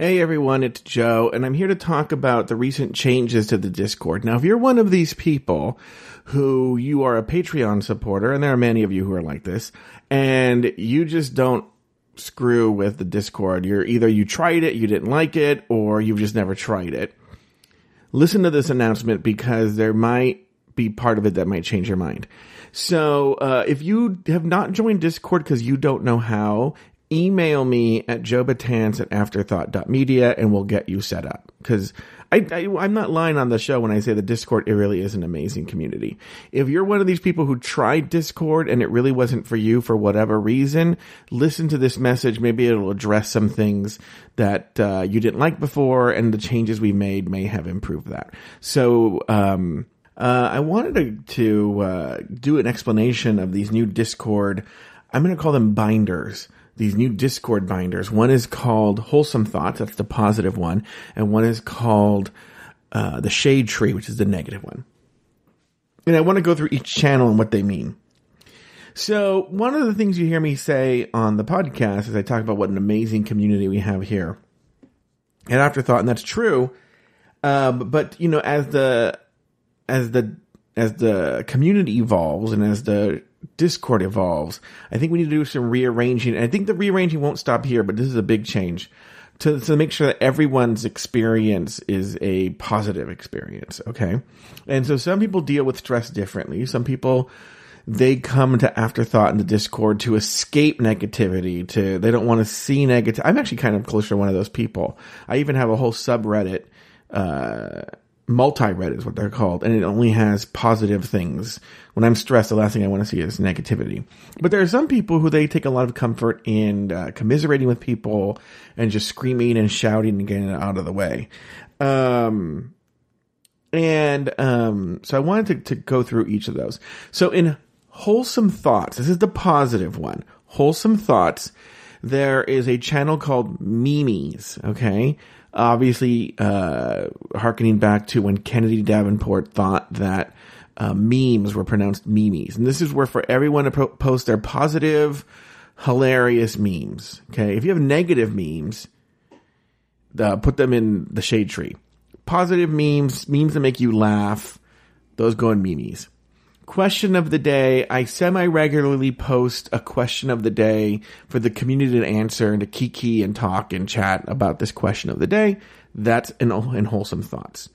Hey everyone, it's Joe, and I'm here to talk about the recent changes to the Discord. Now, if you're one of these people who you are a Patreon supporter, and there are many of you who are like this, and you just don't screw with the Discord, you're either you tried it, you didn't like it, or you've just never tried it. Listen to this announcement because there might be part of it that might change your mind. So, uh, if you have not joined Discord because you don't know how, email me at joebetance at afterthought.media and we'll get you set up. Because I, I, am not lying on the show when I say the Discord, it really is an amazing community. If you're one of these people who tried Discord and it really wasn't for you for whatever reason, listen to this message. Maybe it'll address some things that uh, you didn't like before and the changes we made may have improved that. So, um, uh, I wanted to, to uh, do an explanation of these new Discord. I'm going to call them binders these new Discord binders. One is called Wholesome Thoughts, that's the positive one, and one is called uh, the Shade Tree, which is the negative one. And I want to go through each channel and what they mean. So, one of the things you hear me say on the podcast is I talk about what an amazing community we have here at Afterthought, and that's true. Um, but you know, as the as the as the community evolves and as the Discord evolves, I think we need to do some rearranging. And I think the rearranging won't stop here, but this is a big change to, to make sure that everyone's experience is a positive experience. Okay. And so some people deal with stress differently. Some people, they come to afterthought in the Discord to escape negativity, to, they don't want to see negative. I'm actually kind of closer to one of those people. I even have a whole subreddit, uh, multi-reddit is what they're called, and it only has positive things. When I'm stressed, the last thing I want to see is negativity. But there are some people who they take a lot of comfort in uh, commiserating with people and just screaming and shouting and getting it out of the way. Um, and um, so I wanted to, to go through each of those. So in wholesome thoughts, this is the positive one. Wholesome thoughts. There is a channel called Memes. Okay obviously uh, harkening back to when Kennedy Davenport thought that uh, memes were pronounced memes. And this is where for everyone to pro- post their positive, hilarious memes. Okay. If you have negative memes, uh, put them in the shade tree. Positive memes, memes that make you laugh, those go in memes question of the day. I semi regularly post a question of the day for the community to answer and to kiki and talk and chat about this question of the day. That's in, in wholesome thoughts.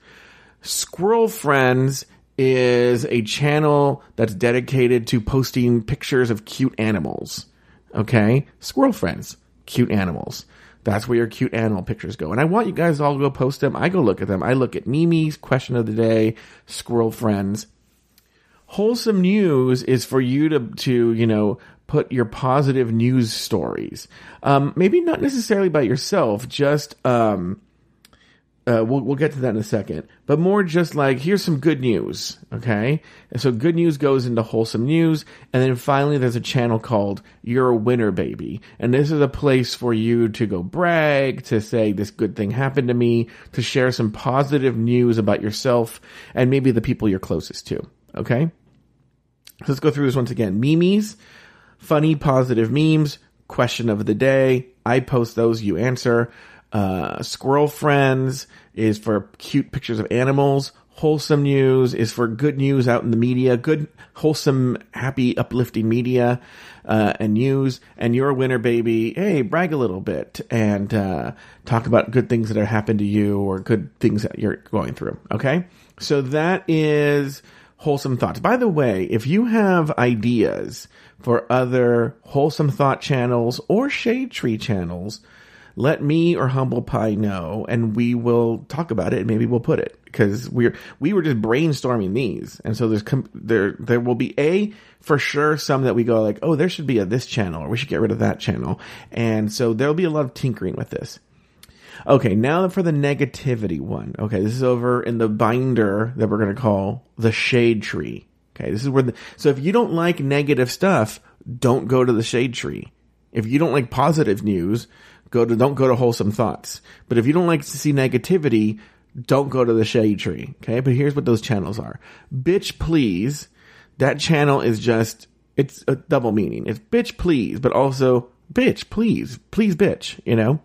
Squirrel Friends is a channel that's dedicated to posting pictures of cute animals. Okay? Squirrel Friends, cute animals. That's where your cute animal pictures go. And I want you guys all to go post them. I go look at them. I look at memes question of the day, Squirrel Friends wholesome news is for you to to you know put your positive news stories. Um, maybe not necessarily by yourself just um, uh, we'll, we'll get to that in a second. But more just like here's some good news okay? And so good news goes into wholesome news and then finally there's a channel called you're a winner baby. And this is a place for you to go brag to say this good thing happened to me to share some positive news about yourself and maybe the people you're closest to Okay? So Let's go through this once again. Memes, funny, positive memes, question of the day. I post those, you answer. Uh, squirrel friends is for cute pictures of animals. Wholesome news is for good news out in the media, good, wholesome, happy, uplifting media, uh, and news. And you're a winner, baby. Hey, brag a little bit and, uh, talk about good things that have happened to you or good things that you're going through. Okay. So that is, wholesome thoughts. By the way, if you have ideas for other wholesome thought channels or shade tree channels, let me or humble pie know and we will talk about it and maybe we'll put it. Because we're we were just brainstorming these. And so there's com- there there will be a for sure some that we go like oh there should be a this channel or we should get rid of that channel. And so there'll be a lot of tinkering with this Okay, now for the negativity one. Okay, this is over in the binder that we're going to call the shade tree. Okay, this is where the, so if you don't like negative stuff, don't go to the shade tree. If you don't like positive news, go to, don't go to wholesome thoughts. But if you don't like to see negativity, don't go to the shade tree. Okay, but here's what those channels are. Bitch please. That channel is just, it's a double meaning. It's bitch please, but also bitch please. Please bitch, you know?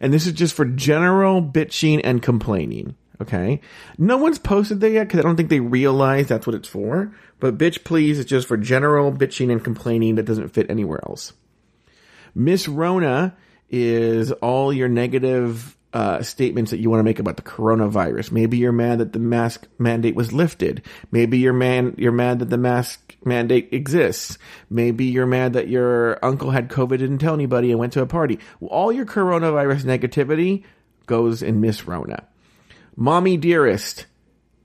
And this is just for general bitching and complaining. Okay. No one's posted there yet because I don't think they realize that's what it's for. But bitch please is just for general bitching and complaining that doesn't fit anywhere else. Miss Rona is all your negative uh, statements that you want to make about the coronavirus. Maybe you're mad that the mask mandate was lifted. Maybe you're man you're mad that the mask mandate exists. Maybe you're mad that your uncle had COVID, didn't tell anybody, and went to a party. All your coronavirus negativity goes in Miss Rona. Mommy dearest,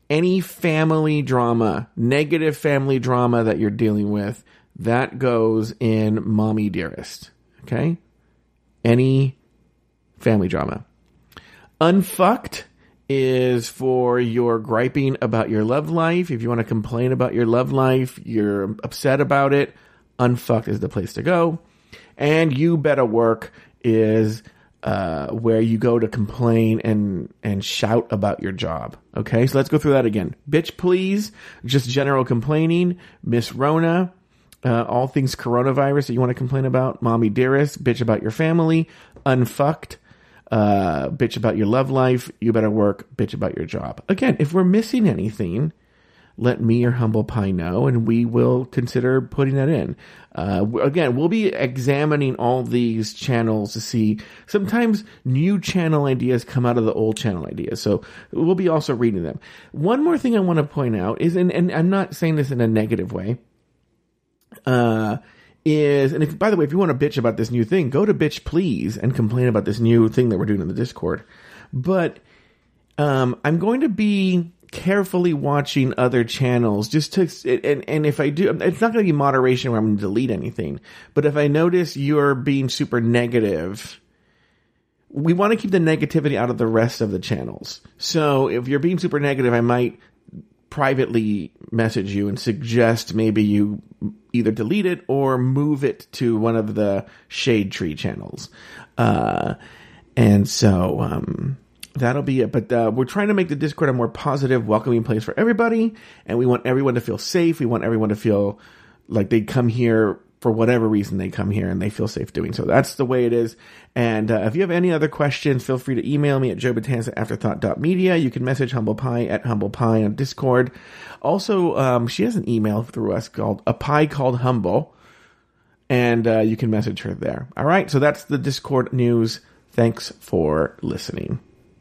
any family drama, negative family drama that you're dealing with, that goes in mommy dearest. Okay? Any family drama. Unfucked is for your griping about your love life. If you want to complain about your love life, you're upset about it, unfucked is the place to go. And you better work is uh, where you go to complain and and shout about your job. Okay, so let's go through that again. Bitch, please, just general complaining. Miss Rona, uh, all things coronavirus that you want to complain about. Mommy dearest, bitch about your family. Unfucked, uh, bitch about your love life. You better work, bitch about your job. Again, if we're missing anything, let me or Humble Pie know, and we will consider putting that in. Uh, again, we'll be examining all these channels to see. Sometimes new channel ideas come out of the old channel ideas, so we'll be also reading them. One more thing I want to point out is, and, and I'm not saying this in a negative way. Uh, is and if by the way, if you want to bitch about this new thing, go to bitch please and complain about this new thing that we're doing in the Discord. But um, I'm going to be carefully watching other channels just to and and if I do it's not going to be moderation where I'm going to delete anything but if I notice you're being super negative we want to keep the negativity out of the rest of the channels so if you're being super negative I might privately message you and suggest maybe you either delete it or move it to one of the shade tree channels uh and so um that'll be it. But uh, we're trying to make the Discord a more positive, welcoming place for everybody, and we want everyone to feel safe. We want everyone to feel like they come here for whatever reason they come here and they feel safe doing so. That's the way it is. And uh, if you have any other questions, feel free to email me at joebatanza afterthought.media. You can message Humble Pie at Humble Pie on Discord. Also, um, she has an email through us called A Pie Called Humble. And uh, you can message her there. All right. So that's the Discord news. Thanks for listening.